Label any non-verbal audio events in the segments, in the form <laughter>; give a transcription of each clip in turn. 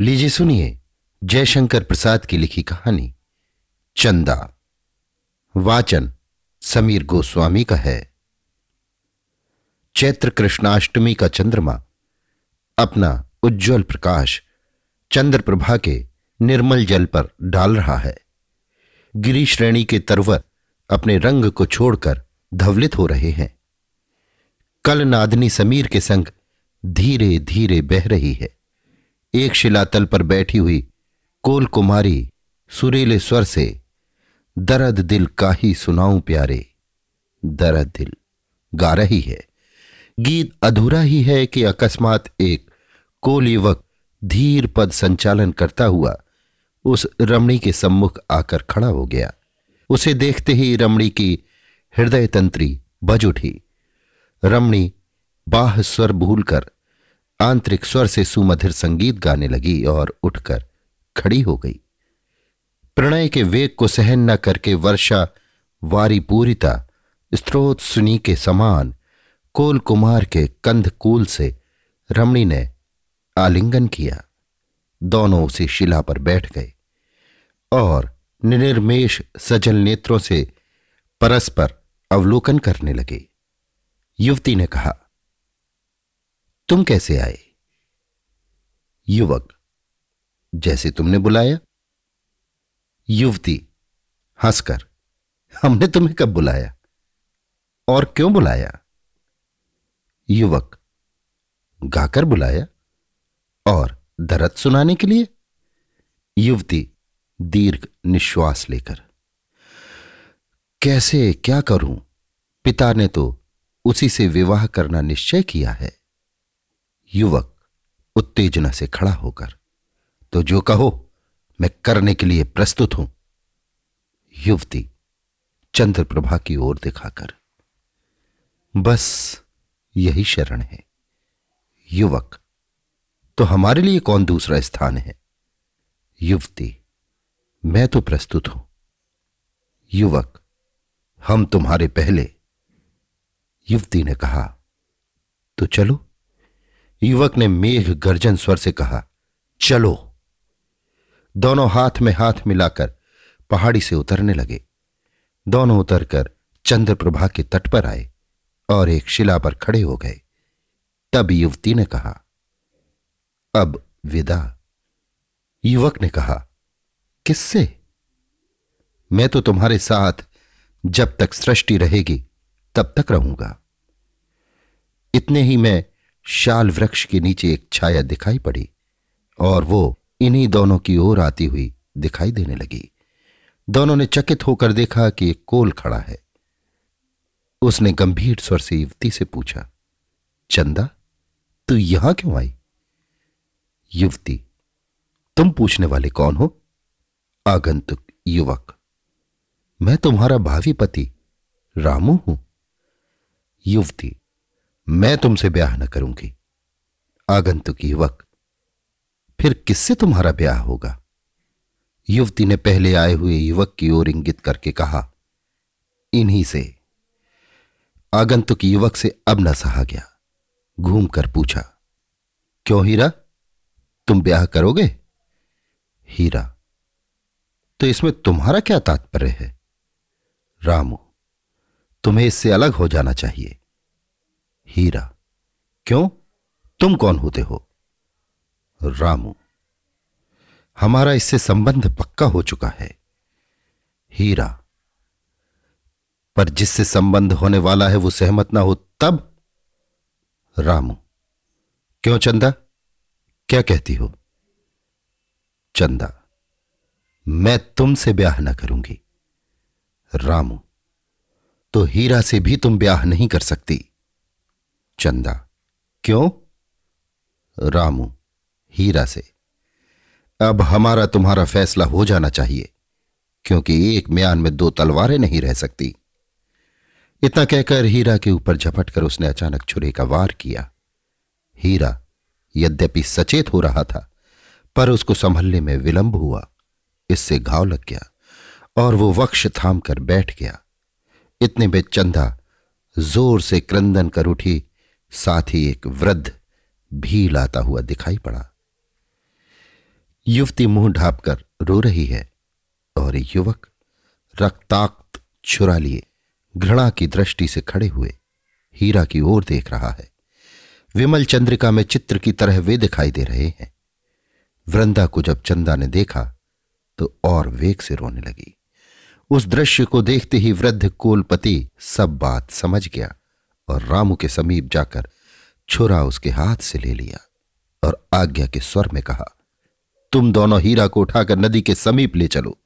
लीजिए सुनिए जयशंकर प्रसाद की लिखी कहानी, चंदा। वाचन समीर गोस्वामी का है। चैत्र कृष्णाष्टमी का चंद्रमा, अपना उज्जवल प्रकाश चंद्र प्रभा के निर्मल जल पर डाल रहा है। गिरी श्रेणी के तरवर अपने रंग को छोड़कर धवलित हो रहे हैं। कल नादनी समीर के संग धीरे धीरे बह रही है। एक शिलातल पर बैठी हुई कोल कुमारी सुरीले स्वर से, दर्द दिल का ही सुनाऊं प्यारे, दर्द दिल गा रही है। गीत अधूरा ही है कि अकस्मात एक कोल युवक धीर पद संचालन करता हुआ उस रमणी के सम्मुख आकर खड़ा हो गया। उसे देखते ही रमणी की हृदय तंत्री बज उठी। रमणी बाह स्वर भूलकर आंतरिक स्वर से सुमधिर संगीत गाने लगी और उठकर खड़ी हो गई। प्रणय के वेग को सहन न करके वर्षा वारी पूरिता स्त्रोत सुनी के समान कोल कुमार के कंध कूल से रमणी ने आलिंगन किया। दोनों उसी शिला पर बैठ गए और निर्मेश सजल नेत्रों से परस्पर अवलोकन करने लगे। युवती ने कहा तुम कैसे आए? युवक, जैसे तुमने बुलाया। युवती, हंसकर, हमने तुम्हें कब बुलाया? और क्यों बुलाया? युवक, गाकर बुलाया, और दर्द सुनाने के लिए। युवती, दीर्घ निश्वास लेकर, कैसे, क्या करूँ? पिता ने तो उसी से विवाह करना निश्चय किया है। युवक उत्तेजना से खड़ा होकर तो जो कहो, मैं करने के लिए प्रस्तुत हूँ। युवती चंद्रप्रभा की ओर दिखाकर, बस यही शरण है। युवक तो हमारे लिए कौन दूसरा स्थान है? युवती, मैं तो प्रस्तुत हूँ। युवक, हम तुम्हारे पहले। युवती ने कहा तो चलो युवक ने मेघ गर्जन स्वर से कहा, चलो. दोनों हाथ में हाथ मिलाकर पहाड़ी से उतरने लगे। दोनों उतरकर चंद्रप्रभा के तट पर आए और एक शिला पर खड़े हो गए। तब युवती ने कहा, अब विदा। युवक ने कहा, किससे? मैं तो तुम्हारे साथ जब तक सृष्टि रहेगी तब तक रहूँगा। इतने ही में शाल वृक्ष के नीचे एक छाया दिखाई पड़ी और वो इन्हीं दोनों की ओर आती हुई दिखाई देने लगी। दोनों ने चकित होकर देखा कि एक कोल खड़ा है। उसने गंभीर स्वर से युवती से पूछा, चंदा, तू यहाँ क्यों आई? युवती, तुम पूछने वाले कौन हो? आगंतुक युवक। मैं तुम्हारा भावी पति, रामू हूँ। युवती मैं तुमसे ब्याह न करूँगी। आगंतुक युवक, फिर किससे तुम्हारा ब्याह होगा? युवती ने पहले आए हुए युवक की ओर इंगित करके कहा, इन्हीं से। आगंतुक युवक से अब न सहा गया। घूमकर पूछा, क्यों हीरा? तुम ब्याह करोगे? हीरा तो इसमें तुम्हारा क्या तात्पर्य है? रामू, तुम्हें इससे अलग हो जाना चाहिए। हीरा। क्यों? तुम कौन होते हो? रामू। हमारा इससे संबंध पक्का हो चुका है। हीरा। पर जिससे संबंध होने वाला है वो सहमत ना हो तब? रामू। क्यों चंदा? क्या कहती हो? चंदा। मैं तुमसे ब्याह ना करूँगी। रामू। तो हीरा से भी तुम ब्याह नहीं कर सकती। चंदा। क्यों? रामू, हीरा से। अब हमारा तुम्हारा फैसला हो जाना चाहिए, क्योंकि एक म्यान में दो तलवारें नहीं रह सकती। इतना कहकर हीरा के ऊपर झपटकर उसने अचानक छुरे का वार किया। हीरा यद्यपि सचेत हो रहा था, पर उसको संभलने में विलंब हुआ। इससे घाव लग गया और वो वक्ष थाम कर बैठ गया। इतने में चंदा ज़ोर से क्रंदन कर उठी साथ ही एक वृद्ध भी लाता हुआ दिखाई पड़ा। युवती मुँह ढापकर रो रही है और युवक रक्ताक्त छुरा लिए घृणा की दृष्टि से खड़े हुए हीरा की ओर देख रहा है। विमल चंद्रिका में चित्र की तरह वे दिखाई दे रहे हैं। वृंदा को जब चंदा ने देखा तो और वेग से रोने लगी। उस दृश्य को देखते ही वृद्ध कोलपति सब बात समझ गया। और रामू के समीप जाकर छुरा उसके हाथ से ले लिया और आज्ञा के स्वर में कहा, तुम दोनों हीरा को उठाकर नदी के समीप ले चलो।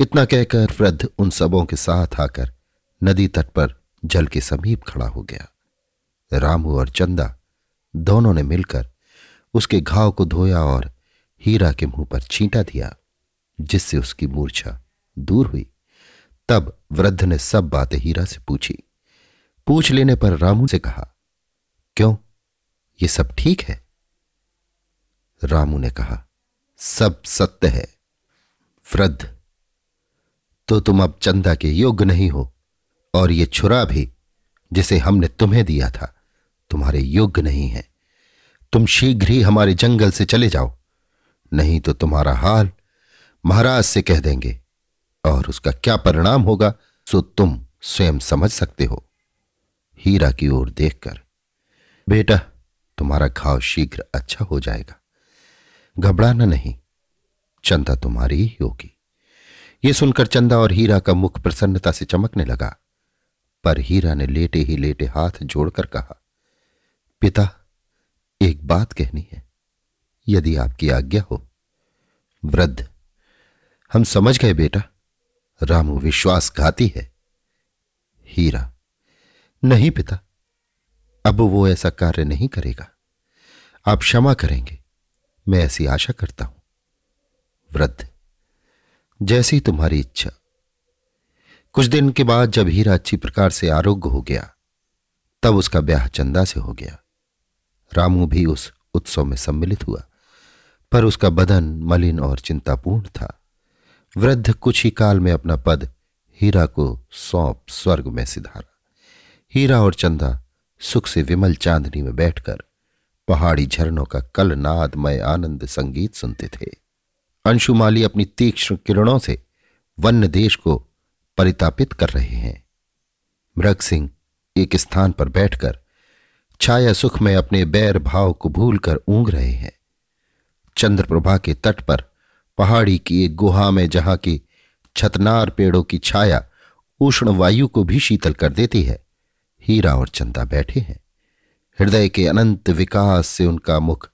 इतना कहकर वृद्ध उन सबों के साथ आकर नदी तट पर जल के समीप खड़ा हो गया। रामू और चंदा दोनों ने मिलकर उसके घाव को धोया और हीरा के मुँह पर छींटा दिया, जिससे उसकी मूर्छा दूर हुई। तब वृद्ध ने सब बातें हीरा से पूछी। पूछ लेने पर रामू से कहा, क्यों? ये सब ठीक है? रामू ने कहा, सब सत्य है, वृद्ध। तो तुम अब चंदा के योग्य नहीं हो, और ये छुरा भी, जिसे हमने तुम्हें दिया था, तुम्हारे योग्य नहीं है। तुम शीघ्र ही हमारे जंगल से चले जाओ, नहीं तो तुम्हारा हाल महाराज से कह देंगे, और उसका क्या परिणाम होगा, सो तुम स्वयं समझ सकते हो। हीरा की ओर देखकर, बेटा, तुम्हारा घाव शीघ्र अच्छा हो जाएगा। घबराना नहीं, चंदा तुम्हारी ही होगी। ये सुनकर चंदा और हीरा का मुख प्रसन्नता से चमकने लगा, पर हीरा ने लेटे ही लेटे हाथ जोड़कर कहा, पिता, एक बात कहनी है। यदि आपकी आज्ञा हो, वृद्ध, हम समझ गए बेटा, रामू विश्वासघाती है। हीरा नहीं पिता। अब वो ऐसा कार्य नहीं करेगा। आप क्षमा करेंगे। मैं ऐसी आशा करता हूँ। वृद्ध, जैसी तुम्हारी इच्छा। कुछ दिन के बाद जब हीरा अच्छी प्रकार से आरोग्य हो गया, तब उसका ब्याह चंदा से हो गया। रामू भी उस उत्सव में सम्मिलित हुआ, पर उसका बदन मलिन और चिंतापूर्ण था। वृद्ध कुछ ही काल में अपना पद हीरा को सौंप स्वर्ग में सिधारा। हीरा और चंदा सुख से विमल चांदनी में बैठकर पहाड़ी झरनों का कल नादमय आनंद संगीत सुनते थे। अंशुमाली अपनी तीक्ष्ण किरणों से वन्य देश को परितापित कर रहे हैं। मृग सिंह एक स्थान पर बैठकर छाया सुख में अपने बैर भाव को भूलकर ऊंग रहे हैं। चंद्रप्रभा के तट पर पहाड़ी की एक गुहा में जहाँ की छतनार पेड़ों की छाया उष्ण वायु को भी शीतल कर देती है हीरा और चंदा बैठे हैं। हृदय के अनंत विकास से उनका मुख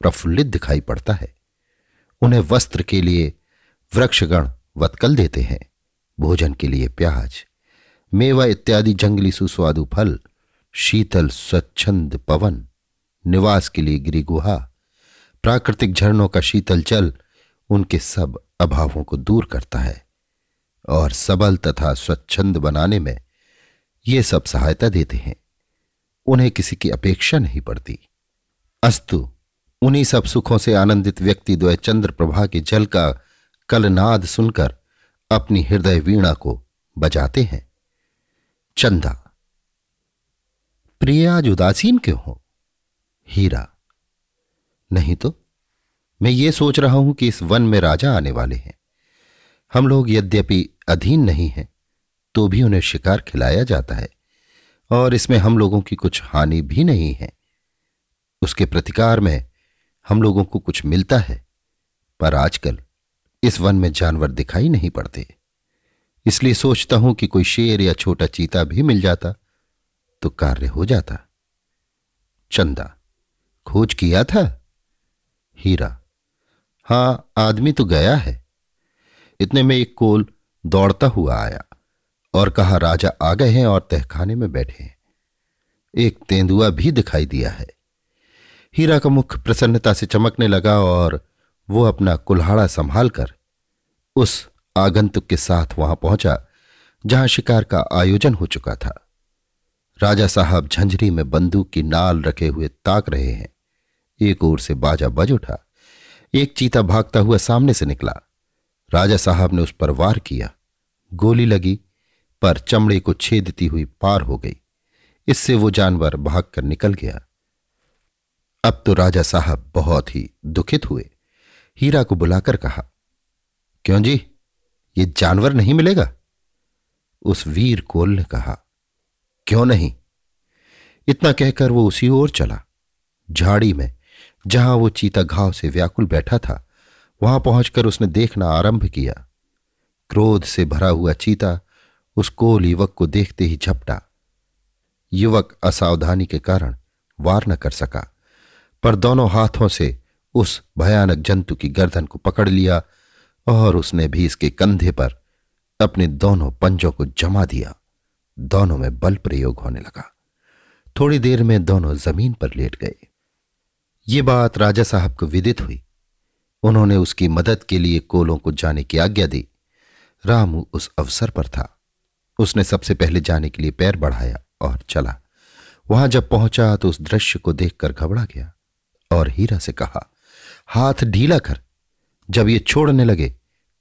प्रफुल्लित दिखाई पड़ता है। उन्हें वस्त्र के लिए वृक्षगण वत्कल देते हैं, भोजन के लिए प्याज, मेवा इत्यादि जंगली सुस्वादु फल, शीतल स्वच्छंद पवन, निवास के लिए गिरी गुहा, प्राकृतिक झरनों का शीतल जल उनके सब अभावों को दूर करता है और सबल तथा स्वच्छंद बनाने में ये सब सहायता देते हैं। उन्हें किसी की अपेक्षा नहीं पड़ती। अस्तु, उन्हीं सब सुखों से आनंदित व्यक्ति द्वय चंद्र प्रभा के जल का कलनाद सुनकर अपनी हृदय वीणा को बजाते हैं। चंदा, प्रिय आज उदासीन क्यों हो? हीरा, नहीं तो मैं ये सोच रहा हूँ कि इस वन में राजा आने वाले हैं। हम लोग यद्यपि अधीन नहीं हैं तो भी उन्हें शिकार खिलाया जाता है, और इसमें हम लोगों की कुछ हानि भी नहीं है। उसके प्रतिकार में हम लोगों को कुछ मिलता है, पर आजकल इस वन में जानवर दिखाई नहीं पड़ते। इसलिए सोचता हूँ कि कोई शेर या छोटा चीता भी मिल जाता तो कार्य हो जाता। चंदा, खोज किया था? हीरा, हाँ, आदमी तो गया है। इतने में एक कोल दौड़ता हुआ आया। और कहा, राजा आ गए हैं और तहखाने में बैठे हैं। एक तेंदुआ भी दिखाई दिया है। हीरा का मुख प्रसन्नता से चमकने लगा और वो अपना कुल्हाड़ा संभाल कर उस आगंतुक के साथ वहाँ पहुँचा, जहाँ शिकार का आयोजन हो चुका था। राजा साहब झंझरी में बंदूक की नाल रखे हुए ताक रहे हैं। एक ओर से बाजा बज उठा, एक चीता भागता हुआ सामने से निकला। राजा साहब ने उस पर वार किया। गोली लगी पर चमड़े को छेदती हुई पार हो गई। इससे वो जानवर भागकर निकल गया। अब तो राजा साहब बहुत ही दुखित हुए। हीरा को बुलाकर कहा, क्यों जी? ये जानवर नहीं मिलेगा? उस वीर कोल ने कहा, क्यों नहीं? इतना कहकर वो उसी ओर चला। झाड़ी में, जहाँ वो चीता घाव से व्याकुल बैठा था, वहाँ पहुंचकर उसने देखना आरंभ किया। क्रोध से भरा हुआ चीता उस कोल युवक को देखते ही झपटा। युवक असावधानी के कारण वार न कर सका, पर दोनों हाथों से उस भयानक जंतु की गर्दन को पकड़ लिया और उसने भी इसके कंधे पर अपने दोनों पंजों को जमा दिया। दोनों में बल प्रयोग होने लगा। थोड़ी देर में दोनों ज़मीन पर लेट गए। ये बात राजा साहब को विदित हुई। उन्होंने उसकी मदद के लिए कोलों को जाने की आज्ञा दी। रामू उस अवसर पर था। उसने सबसे पहले जाने के लिए पैर बढ़ाया और चला। वहाँ जब पहुँचा तो उस दृश्य को देखकर घबरा गया और हीरा से कहा, हाथ ढीला कर। जब ये छोड़ने लगे,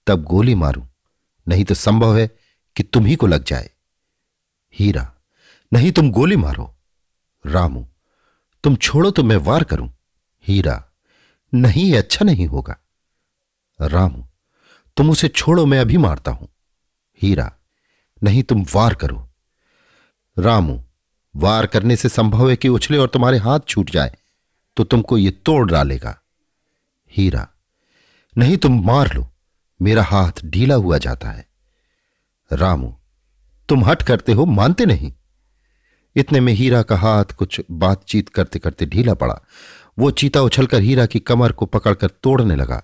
तब गोली मारूं। नहीं तो संभव है कि तुम ही को लग जाए। हीरा, नहीं तुम गोली मारो। रामू, तुम छोड़ो तो मैं वार करूँ। हीरा, नहीं अच्छा नहीं होगा। रामू, तुम उसे छोड़ो, मैं अभी मारता हूँ। हीरा नहीं तुम वार करो। रामू, वार करने से संभव है कि उछले और तुम्हारे हाथ छूट जाए तो तुमको यह तोड़ डालेगा। हीरा, नहीं तुम मार लो, मेरा हाथ ढीला हुआ जाता है। रामू, तुम हट करते हो, मानते नहीं। इतने में हीरा का हाथ कुछ बातचीत करते करते ढीला पड़ा। वो चीता उछलकर हीरा की कमर को पकड़कर तोड़ने लगा।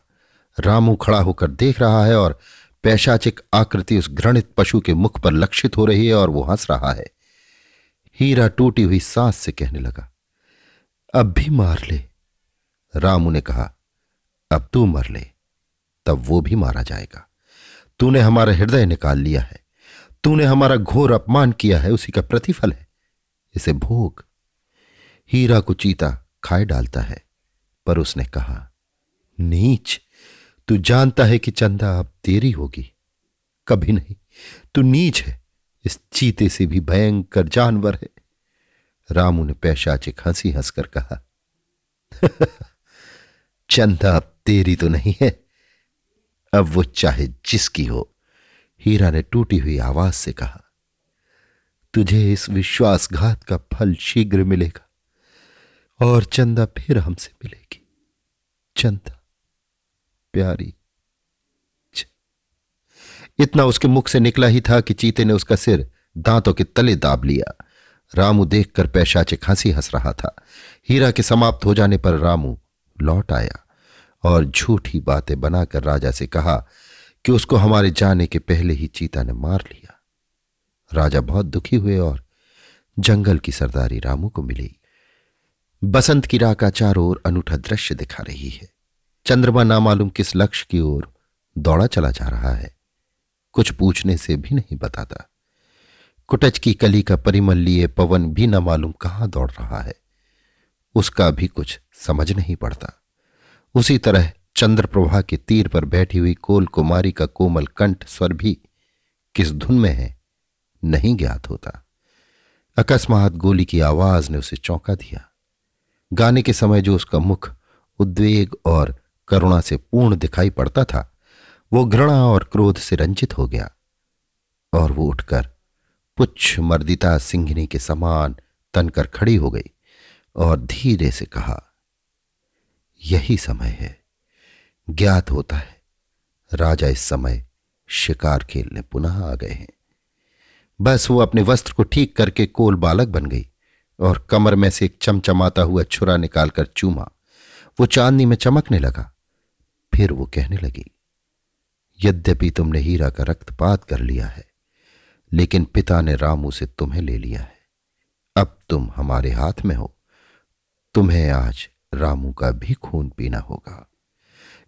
रामू खड़ा होकर देख रहा है और पैशाचिक आकृति उस घृणित पशु के मुख पर लक्षित हो रही है और वो हंस रहा है। हीरा टूटी हुई सांस से कहने लगा, अब भी मार ले। रामू ने कहा, अब तू मर ले, तब वो भी मारा जाएगा। तूने हमारा हृदय निकाल लिया है, तूने हमारा घोर अपमान किया है, उसी का प्रतिफल है। इसे भोग। हीरा को चीता खाए डालता है, पर उसने कहा, नीच तू जानता है कि चंदा अब तेरी होगी। कभी नहीं। तू नीच है। इस चीते से भी भयंकर जानवर है। रामू ने पैशाचिक हँसी हंसकर कहा, <laughs> चंदा अब तेरी तो नहीं है। अब वो चाहे जिसकी हो। हीरा ने टूटी हुई आवाज़ से कहा, तुझे इस विश्वासघात का फल शीघ्र मिलेगा और चंदा फिर हमसे मिलेगी। चंदा प्यारी। इतना उसके मुख से निकला ही था कि चीते ने उसका सिर दांतों के तले दाब लिया। रामू देखकर पैशाचे खांसी हंस रहा था। हीरा के समाप्त हो जाने पर रामू लौट आया और झूठी बातें बनाकर राजा से कहा कि उसको हमारे जाने के पहले ही चीता ने मार लिया। राजा बहुत दुखी हुए और जंगल की सरदारी रामू को मिली। बसंत की राह का चारों ओर अनूठा दृश्य दिखा रही है। चंद्रमा नामालूम किस लक्ष्य की ओर दौड़ा चला जा रहा है। कुछ पूछने से भी नहीं बताता। कुटच की कली का परिमल लिए पवन भी न मालूम कहाँ दौड़ रहा है। उसका भी कुछ समझ नहीं पड़ता। उसी तरह चंद्रप्रभा के तीर पर बैठी हुई कोल कुमारी का कोमल कंठ स्वर भी किस धुन में है, नहीं ज्ञात होता। अकस्मात गोली की आवाज़ ने उसे चौंका दिया। गाने के समय जो उसका मुख उद्वेग और करुणा से पूर्ण दिखाई पड़ता था। वो घृणा और क्रोध से रंजित हो गया और वो उठकर पुच्छ मर्दिता सिंघनी के समान तनकर खड़ी हो गई और धीरे से कहा, यही समय है। ज्ञात होता है, राजा इस समय शिकार खेलने पुनः आ गए हैं। बस वो अपने वस्त्र को ठीक करके कोल बालक बन गई और कमर में से एक चमचमाता हुआ छुरा निकालकर चूमा। वो चांदनी में चमकने लगा। फिर वो कहने लगी, यद्यपि तुमने हीरा का रक्तपात कर लिया है, लेकिन पिता ने रामू से तुम्हें ले लिया है। अब तुम हमारे हाथ में हो, तुम्हें आज रामू का भी खून पीना होगा।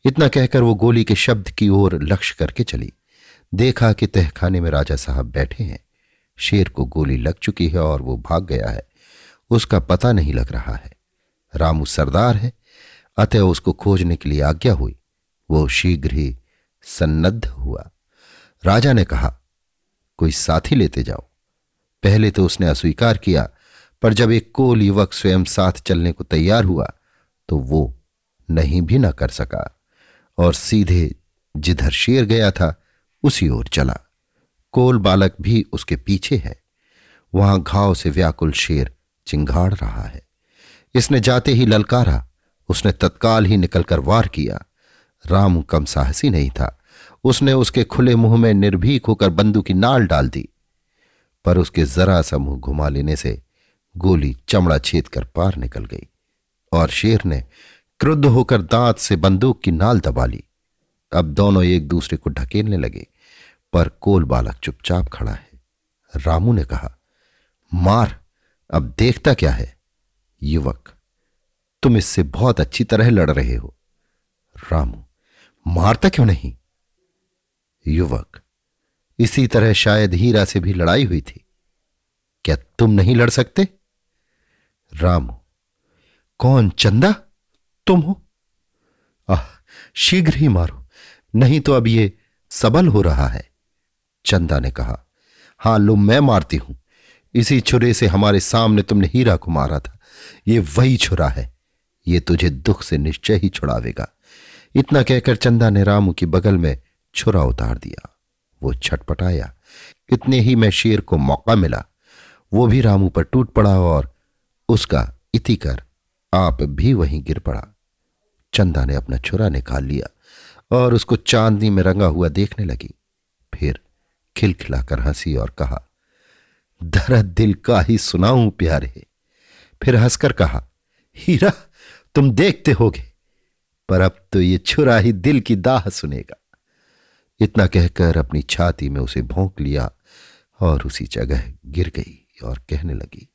इतना कहकर वो गोली के शब्द की ओर लक्ष्य करके चली। देखा कि तहखाने में राजा साहब बैठे हैं, शेर को गोली लग चुकी है और वो भाग गया है। उसका पता नहीं लग रहा है। रामू सरदार है, अतः उसको खोजने के लिए आज्ञा हुई। वो शीघ्र ही सन्नद्ध हुआ। राजा ने कहा, कोई साथी लेते जाओ। पहले तो उसने अस्वीकार किया, पर जब एक कोल युवक स्वयं साथ चलने को तैयार हुआ तो वो नहीं भी ना कर सका और सीधे जिधर शेर गया था, उसी ओर चला। कोल बालक भी उसके पीछे है। वहाँ घाव से व्याकुल शेर चिंगाड़ रहा है। इसने जाते ही ललकारा, उसने तत्काल ही निकलकर वार किया। राम कम साहसी नहीं था। उसने उसके खुले मुँह में निर्भीक होकर बंदूक की नाल डाल दी, पर उसके जरा सा मुँह घुमा लेने से गोली चमड़ा छेद कर पार निकल गई, और शेर ने क्रुद्ध होकर दांत से बंदूक की नाल दबा ली। अब दोनों एक दूसरे को ढकेलने लगे, पर कोल बालक चुपचाप खड़ा है। रामू ने कहा, मार, अब देखता क्या है? युवक, तुम इससे बहुत अच्छी तरह लड़ रहे हो। रामू मारता क्यों नहीं? युवक, इसी तरह शायद हीरा से भी लड़ाई हुई थी। क्या तुम नहीं लड़ सकते? रामू, कौन चंदा? तुम हो? आह, शीघ्र ही मारो, नहीं तो अब ये सबल हो रहा है, चंदा ने कहा। हाँ लो मैं मारती हूँ। इसी छुरे से हमारे सामने तुमने हीरा को मारा था। ये वही छुरा है। ये तुझे दुख से निश्चय ही छुड़ावेगा। इतना कहकर चंदा ने रामू की बगल में छुरा उतार दिया। वो छटपटाया इतने ही में शेर को मौका मिला। वो भी रामू पर टूट पड़ा और उसका इति कर आप भी वहीं गिर पड़ा। चंदा ने अपना छुरा निकाल लिया और उसको चांदनी में रंगा हुआ देखने लगी। फिर खिलखिलाकर हँसी और कहा दर्द दिल का ही सुनाऊं प्यारे। फिर हंसकर कहा, हीरा, तुम देखते होगे। पर अब तो ये छुरा ही दिल की दाह सुनेगा। इतना कहकर अपनी छाती में उसे भोंक लिया और उसी जगह गिर गई और कहने लगी,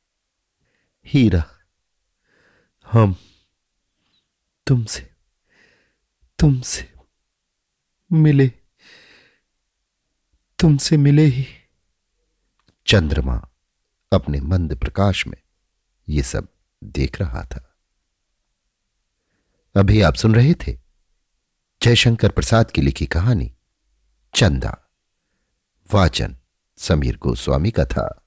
हीरा, हम तुमसे तुमसे मिले तुमसे मिले ही। चंद्रमा अपने मंद प्रकाश में ये सब देख रहा था। अभी आप सुन रहे थे जयशंकर प्रसाद की लिखी कहानी, चंदा। वाचन, समीर गोस्वामी का था।